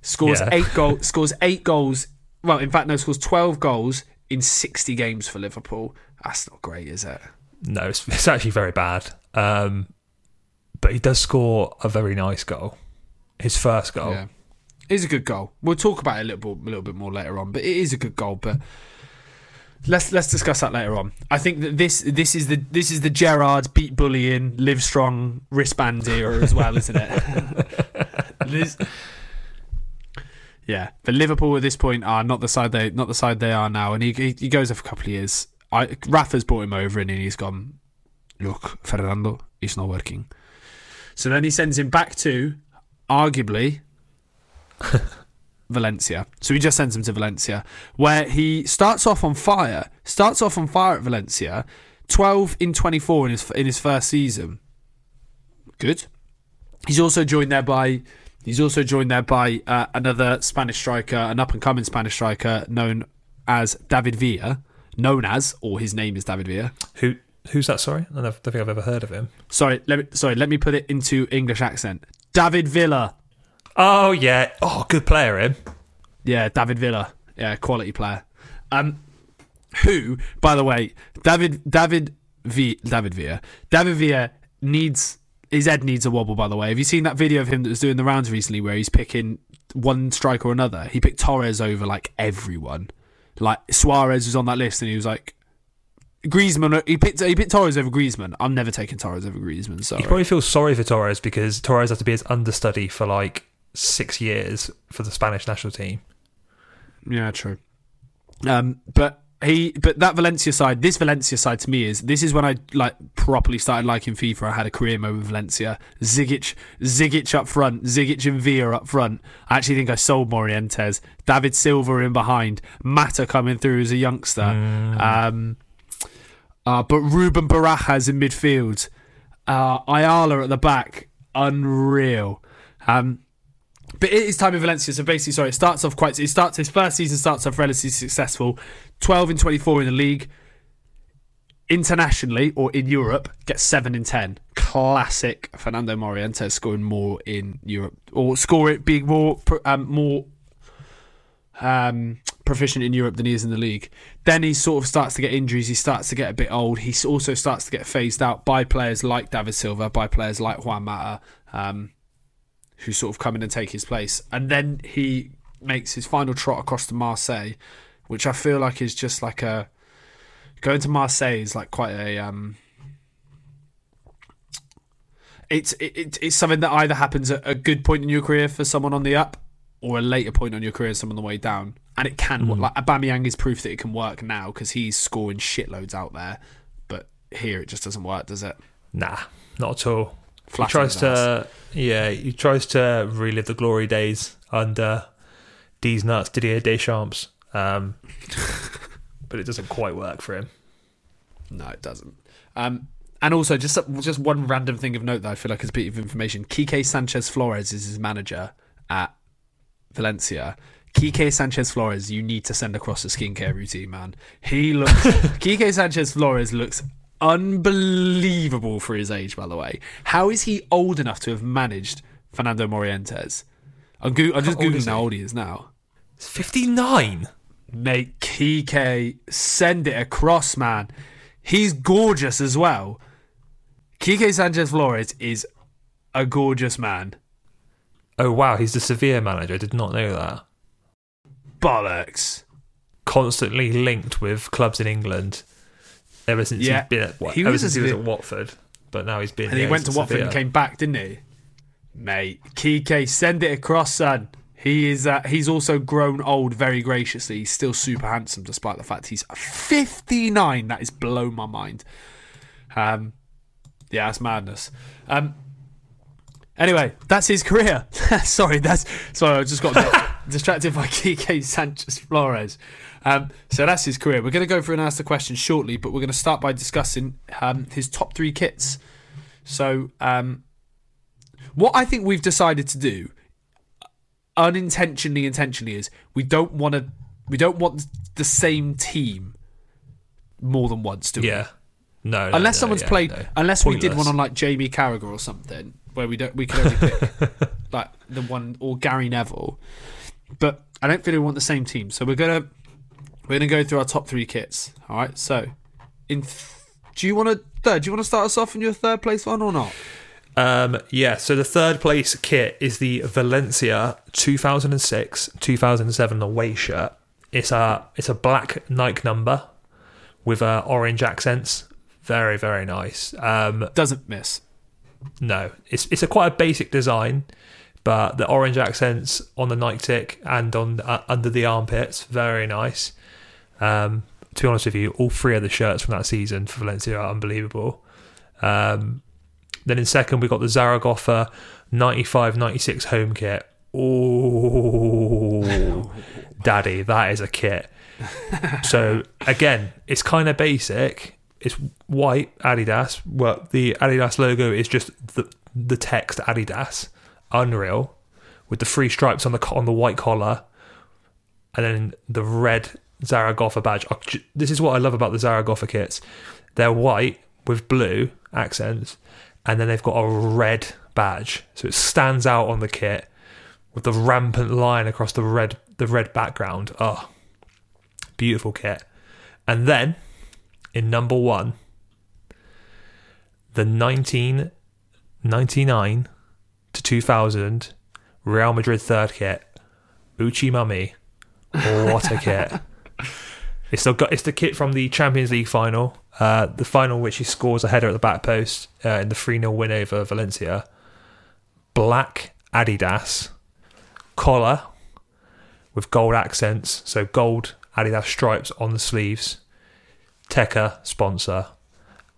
Scores Yeah. eight goals. Scores eight goals. Well, in fact, no, scores twelve goals in sixty games for Liverpool. That's not great, is it? No, it's, it's actually very bad. Um, but he does score a very nice goal. His first goal. Yeah, is a good goal. We'll talk about it a little bit, a little bit more later on, but it is a good goal. But let's let's discuss that later on. I think that this this is the this is the Gerrard beat bullying, live strong wristband era as well, isn't it? [LAUGHS] This- yeah, but Liverpool at this point are not the side they not the side they are now, and he he, he goes there for a couple of years. I, Rafa's brought him over, and he's gone. Look, Fernando, it's not working. So then he sends him back to, arguably, Valencia. So he just sends him to Valencia, where he starts off on fire. Starts off on fire at Valencia, twelve in twenty four in his in his first season. Good. He's also joined there by he's also joined there by uh, another Spanish striker, an up and coming Spanish striker known as David Villa, known as or his name is David Villa. Who who's that? Sorry, I don't think I've ever heard of him. Sorry, let me sorry, let me put it into English accent. David Villa. Oh yeah. Oh, good player him. Yeah, David Villa. Yeah, quality player. Um, who, by the way, David David V David Villa. David Villa needs his head needs a wobble. By the way, have you seen that video of him that was doing the rounds recently, where he's picking one striker or another? He picked Torres over like everyone. Like Suarez was on that list, and he was like. Griezmann, he picked he picked Torres over Griezmann. I'm never taking Torres over Griezmann. Sorry. He probably feels sorry for Torres because Torres has to be his understudy for like six years for the Spanish national team. Yeah, true. Um, but he, but that Valencia side, this Valencia side to me is this is when I like properly started liking FIFA. I had a career mode with Valencia. Zigic, Zigic up front, Zigic and Villa up front. I actually think I sold Morientes. David Silva in behind, Mata coming through as a youngster. Um, uh, but Ruben Barajas in midfield, uh, Ayala at the back, unreal. Um, but it is time in Valencia. So basically, sorry, it starts off quite. It starts his first season starts off relatively successful, twelve and twenty four in the league. Internationally or in Europe, gets seven in ten. Classic Fernando Morientes scoring more in Europe or score it being more um, more um, proficient in Europe than he is in the league. Then he sort of starts to get injuries. He starts to get a bit old. He also starts to get phased out by players like David Silva, by players like Juan Mata. Um, who sort of come in and take his place. And then he makes his final trot across to Marseille, which I feel like is just like a going to Marseille is like quite a um it's it, it, it's something that either happens at a good point in your career for someone on the up or a later point on your career someone on the way down and it can work like Aubameyang is proof that it can work now because he's scoring shitloads out there but here it just doesn't work does it Nah, not at all. He tries to, yeah, he tries to relive the glory days under D's nuts, Didier Deschamps, um, [LAUGHS] but it doesn't quite work for him. No, it doesn't. Um, and also, just just one random thing of note that I feel like is a bit of information. Kike Sanchez Flores is his manager at Valencia. Kike Sanchez Flores, you need to send across a skincare routine, man. He looks. [LAUGHS] Kike Sanchez Flores looks unbelievable for his age. By the way, how is he old enough to have managed Fernando Morientes? I'm, go- I'm just How googling how old he is now. It's 59. Mate, Kike, send it across, man. He's gorgeous as well. Kike Sanchez Flores is a gorgeous man. Oh, wow, he's the Sevilla manager. I did not know that. Bollocks. Constantly linked with clubs in England ever since Yeah. he's been at, what, He ever was since he was at Watford. But now he's been. And he went to Watford and came back, didn't he? Mate, Kike, send it across, son. He is. Uh, he's also grown old very graciously. He's still super handsome, despite the fact he's 59. That is blown my mind. Um, yeah, that's madness. Um, anyway, that's his career. [LAUGHS] sorry, that's sorry. I just got [LAUGHS] distracted by Kike Sanchez Flores. Um, so that's his career. We're going to go through and ask the question shortly, but we're going to start by discussing um, his top three kits. So, um, what I think we've decided to do, unintentionally, intentionally, is we don't want to, we don't want the same team more than once, do we? Yeah. No. no, Unless no, someone's yeah, played, no. unless we did one on like Jamie Carragher or something, where we don't, we could only pick [LAUGHS] like the one or Gary Neville. But I don't feel we want the same team, so we're gonna we're gonna go through our top three kits. All right. So, in th- do you want to third? Do you want to start us off in your third place one or not? Um, yeah, so the third place kit is the Valencia 2006 2007 away shirt. It's a it's a black Nike number with uh, orange accents. Very very nice. Um, Doesn't miss. no, it's it's a quite a basic design, but the orange accents on the Nike tick and on uh, under the armpits, very nice. Um, to be honest with you, all three of the shirts from that season for Valencia are unbelievable. Um, then in second, we got the Zaragoza 95-96 home kit. Oh, [LAUGHS] daddy, that is a kit. so again, it's kind of basic. It's white Adidas. Well, the Adidas logo is just the the text Adidas, unreal, with the three stripes on the on the white collar, and then the red Zaragoza badge. Oh, this is what I love about the Zaragoza kits. They're white with blue accents, and then they've got a red badge, so it stands out on the kit with the rampant line across the red the red background. Oh, beautiful kit. And then in number one, the 1999 to 2000 Real Madrid third kit, Uchi Mummy. What a kit! [LAUGHS] It's the it's the kit from the Champions League final, uh, the final which he scores a header at the back post uh, in the 3 0 win over Valencia. Black Adidas collar with gold accents, so gold Adidas stripes on the sleeves. Teka sponsor.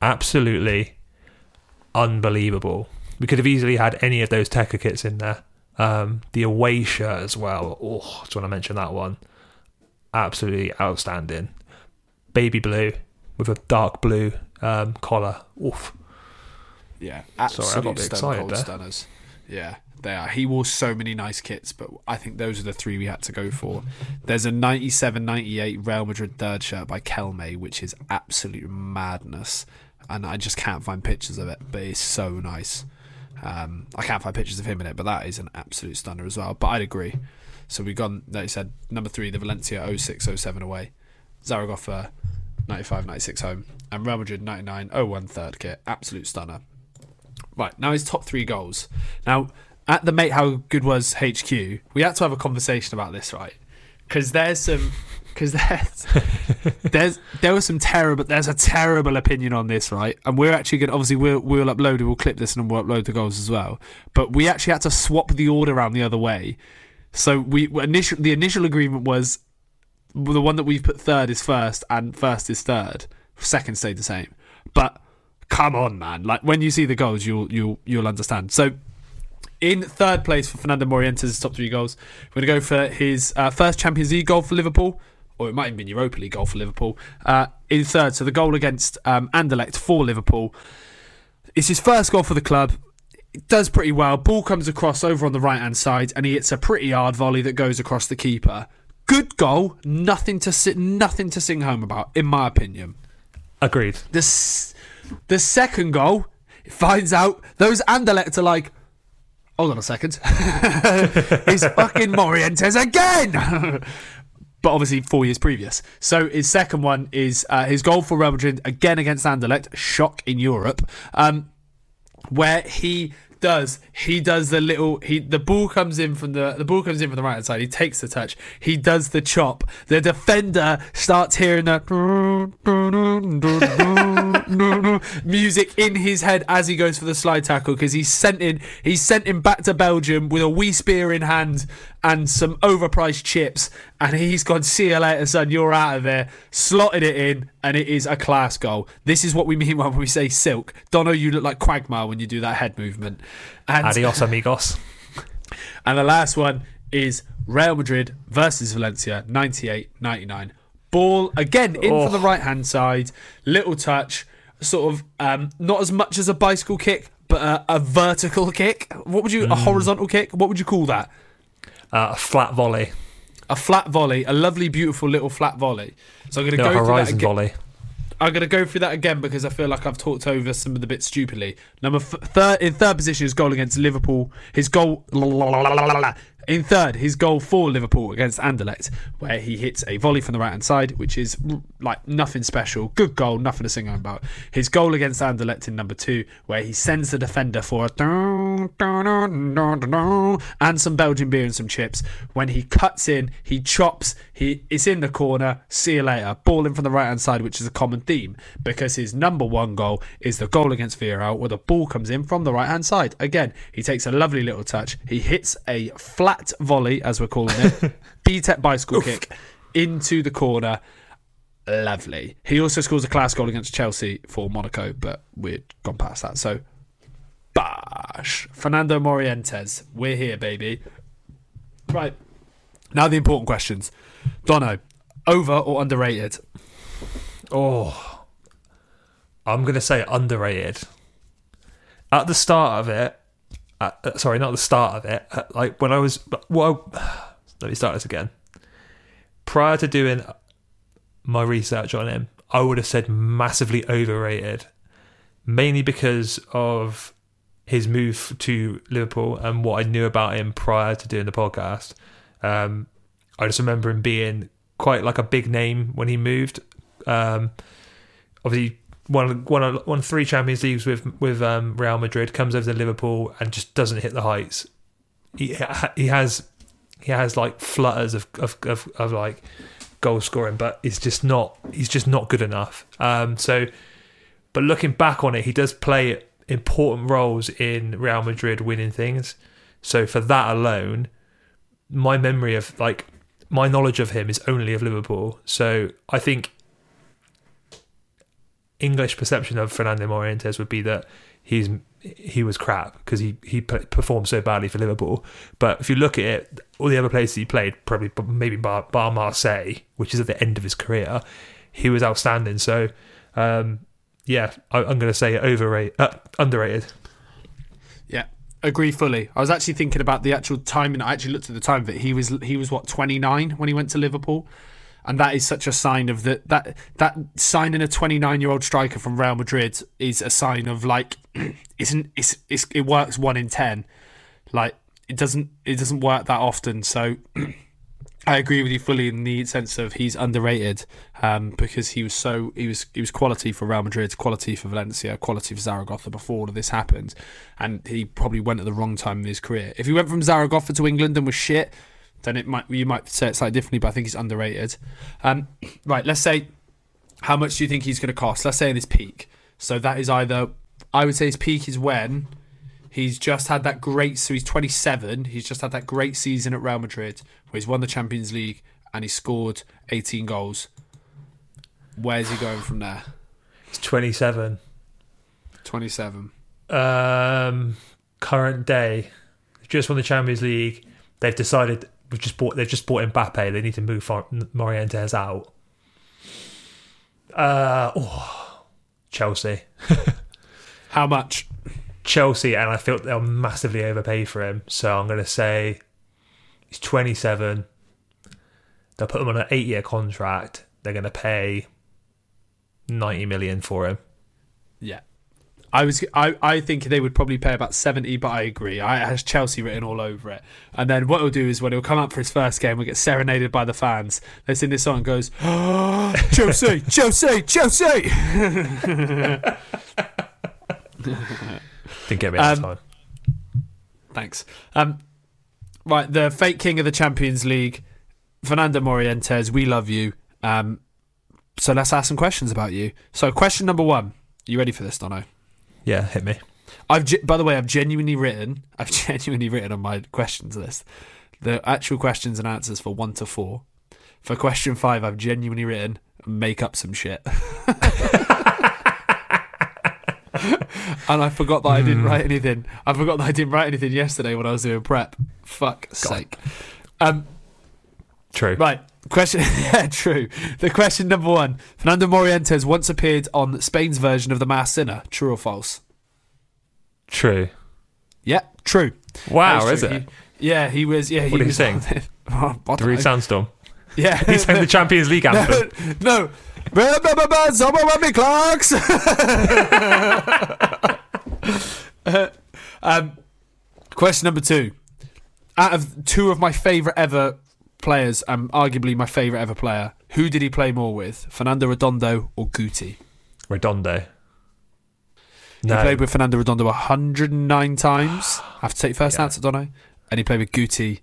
Absolutely unbelievable. We could have easily had any of those Teka kits in there. Um, the away shirt as well. Oh, just want to mention that one. Absolutely outstanding. Baby blue with a dark blue um, collar. Oof. Yeah, Sorry, I got excited cold there. stunners. Yeah, they are. He wore so many nice kits, but I think those are the three we had to go for. There's a 97-98 Real Madrid third shirt by Kelme, which is absolute madness, and I just can't find pictures of it, but it's so nice. Um, I can't find pictures of him in it, but that is an absolute stunner as well. But I'd agree. So we've gone, like you said, number three, the Valencia 06 07 away, Zaragoza 95 96 home, and Real Madrid 99 01 third kit. Absolute stunner. Right, now his top three goals. Now, at the Mate How Good Was HQ, we had to have a conversation about this, right? Because there's some. Because there's, [LAUGHS] there's there was some terrible there's a terrible opinion on this right and we're actually going to obviously we'll, we'll upload it we'll clip this and we'll upload the goals as well but we actually had to swap the order around the other way so we initial the initial agreement was the one that we've put third is first and first is third second stayed the same but come on man like when you see the goals you'll you'll you'll understand so in third place for Fernando Morientes' top three goals, we're to go for his uh, first Champions League goal for Liverpool, or it might have been Europa League goal for Liverpool. Uh, in third, so the goal against um, Anderlecht for Liverpool. It's his first goal for the club. Does pretty well. Ball comes across over on the right hand side, and he hits a pretty hard volley that goes across the keeper. Good goal. Nothing to sit, nothing to sing home about, in my opinion. Agreed. The s- the second goal finds out those Anderlecht are like, hold on a second, [LAUGHS] it's fucking Morientes again. [LAUGHS] but obviously four years previous. So his second one is uh, his goal for Real Madrid again against Anderlecht, shock in Europe, um, where he does he does the little he the ball comes in from the the ball comes in from the right hand side. He takes the touch. He does the chop. The defender starts hearing the music in his head as he goes for the slide tackle because he's sent in he's sent him back to Belgium with a wee spear in hand and some overpriced chips and he's gone see you later son you're out of there slotted it in and it is a class goal this is what we mean when we say silk Dono you look like Quagmire when you do that head movement and Adios, amigos. [LAUGHS] and the last one is Real Madrid versus Valencia, 98 99. Ball again in Oh. from the right hand side, little touch, sort of um, not as much as a bicycle kick, but a, a vertical kick. What would you, Hmm. a horizontal kick? What would you call that? Uh, a flat volley. A flat volley, a lovely, beautiful little flat volley. So I'm going to No, go through that horizon again. volley. I'm going to go through that again because I feel like I've talked over some of the bits stupidly. Number f- third in third position, is goal against Liverpool. His goal In third, his goal for Liverpool against Anderlecht, where he hits a volley from the right hand side, which is like nothing special. Good goal, nothing to sing about. His goal against Anderlecht in number two, where he sends the defender for a and some Belgian beer and some chips. When he cuts in, he chops, he is in the corner. See you later. Ball in from the right hand side, which is a common theme because his number one goal is the goal against Villarreal, where the ball comes in from the right hand side. Again, he takes a lovely little touch. He hits a flat volley, as we're calling it, [LAUGHS] B-Tech bicycle kick into the corner. Lovely. He also scores a class goal against Chelsea for Monaco, but we've gone past that. So, bash. Fernando Morientes. We're here, baby. Right. Now the important questions. Dono, over or underrated? Oh, I'm gonna say underrated. At the start of it, uh, uh, sorry, not the start of it. uh, like when I was, well, [SIGHS] let me start this again. Prior to doing my research on him, I would have said massively overrated, mainly because of his move to Liverpool and what I knew about him prior to doing the podcast. Um, I just remember him being quite like a big name when he moved. Um, obviously, won won won three Champions Leagues with with um, Real Madrid. Comes over to Liverpool and just doesn't hit the heights. He he has he has like flutters of of, of, of like goal scoring, but it's just not he's just not good enough. Um, so, but looking back on it, he does play important roles in Real Madrid winning things. So for that alone, my memory of like my knowledge of him is only of Liverpool. So I think English perception of Fernando Morientes would be that he's he was crap because he he performed so badly for Liverpool. But if you look at it, all the other places he played, probably maybe bar, bar Marseille, which is at the end of his career, he was outstanding. So um, yeah, I, I'm going to say overrated, uh, underrated. Agree fully. I was actually thinking about the actual timing. I actually looked at the time it. He was he was what 29 when he went to Liverpool, and that is such a sign of that that that signing a 29 year old striker from Real Madrid is a sign of like [CLEARS THROAT] isn't it's, it's it works one in ten. Like it doesn't it doesn't work that often. So. [CLEARS THROAT] I agree with you fully in the sense of he's underrated um, because he was so he was he was quality for Real Madrid, quality for Valencia, quality for Zaragoza before all of this happened, and he probably went at the wrong time in his career. If he went from Zaragoza to England and was shit, then it might you might say it slightly differently. But I think he's underrated. Um, right, let's say how much do you think he's going to cost? Let's say in his peak. So that is either I would say his peak is when He's just had that great. So he's 27. He's just had that great season at Real Madrid where he's won the Champions League and he scored 18 goals. Where's he going from there? He's 27. 27. Um, current day, just won the Champions League. They've decided we've just bought. They've just bought Mbappe. They need to move Morientes out. Uh, oh, Chelsea. How much? Chelsea, and I feel they'll massively overpay for him. So I'm going to say he's 27. They'll put him on an eight-year contract. They're going to pay 90 million for him. Yeah. I was I, I think they would probably pay about 70 but I agree I has Chelsea written all over it and then what he'll do is when he'll come up for his first game we'll get serenaded by the fans they sing this song and goes oh, [LAUGHS] Chelsea Chelsea Chelsea [LAUGHS] Didn't get me that Um, time. Thanks. Um, right, the fake king of the Champions League, Fernando Morientes. We love you. Um, so let's ask some questions about you. So, question number one. You ready for this, Dono? Yeah, hit me. I've by the way, I've genuinely written. [LAUGHS] I've genuinely written on my questions list the actual questions and answers for one to four. For question five, I've genuinely written make up some shit. [LAUGHS] and I forgot that I didn't write anything. I forgot that I didn't write anything yesterday when I was doing prep. Fuck sake. Um, True. right. Question. [LAUGHS] Yeah, true. The question number one: Fernando Morientes once appeared on Spain's version of The Masked Singer. True or false? True. Yeah, true. Wow, is true. it? He- yeah, he was. Yeah, he What did he was sing? Oh, I [LAUGHS] The don't Rude know. Sandstorm. Yeah, He sang the [LAUGHS] Champions League anthem. no. Someone run me clocks. um, question number two. out of two of my favourite ever players, and arguably my favourite ever player, who did he play more with? Fernando Redondo or Guti? Redondo. He played with Fernando Redondo 109 times. [SIGHS] I have to take first Yeah. answer, don't I? And he played with Guti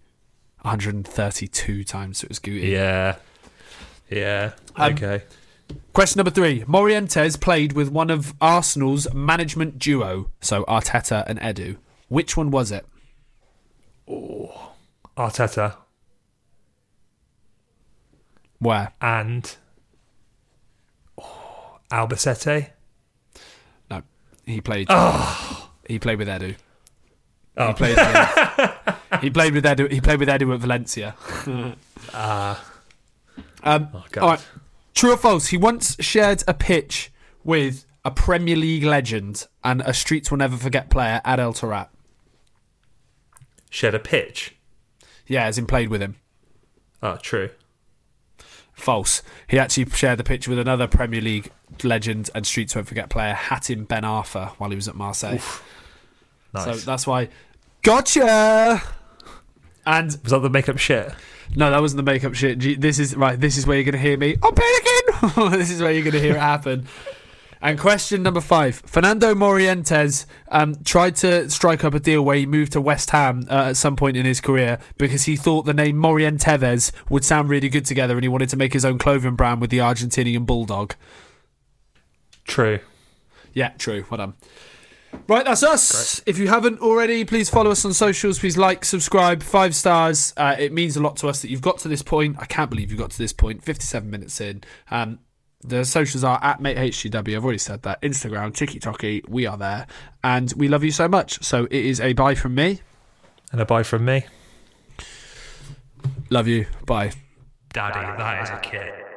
132 times. So it was Guti. yeah. Yeah. Um, okay. Question number three. Morientes played with one of Arsenal's management duo, so Arteta and Edu. Which one was it? Oh, Arteta Where? and oh, Albacete. No, he played. Oh. He played with Edu. Oh. He played. With, [LAUGHS] he played with Edu. He played with Edu at Valencia. [LAUGHS] Ah. Um, oh God. all right. True or false? He once shared a pitch with a Premier League legend and a Streets Will Never Forget player, Adel Taarabt. Shared a pitch. Yeah, as in played with him. Oh, true. False. He actually shared the pitch with another Premier League legend and Streets Won't Forget player, Hatem Ben Arfa, while he was at Marseille. Nice. So that's why. Gotcha! And Was that the makeup shit? No, that wasn't the makeup shit. This is right. This is where you're going to hear me. I'm panicking. [LAUGHS] this is where you're going to hear it happen. And question number five: Fernando Morientes um, tried to strike up a deal where he moved to West Ham uh, at some point in his career because he thought the name Morientevez would sound really good together, and he wanted to make his own clothing brand with the Argentinian bulldog. True. Yeah, true. Well done. Right, that's us. If you haven't already, please follow us on socials. Please like, subscribe, five stars. Uh, it means a lot to us that you've got to this point. I can't believe you got to this point. 57 minutes in. Um, the socials are at MateHGW. I've already said that. Instagram, TikTok, we are there. And we love you so much. So it is a bye from me. And a bye from me. Love you. Bye. Daddy, that is a kid.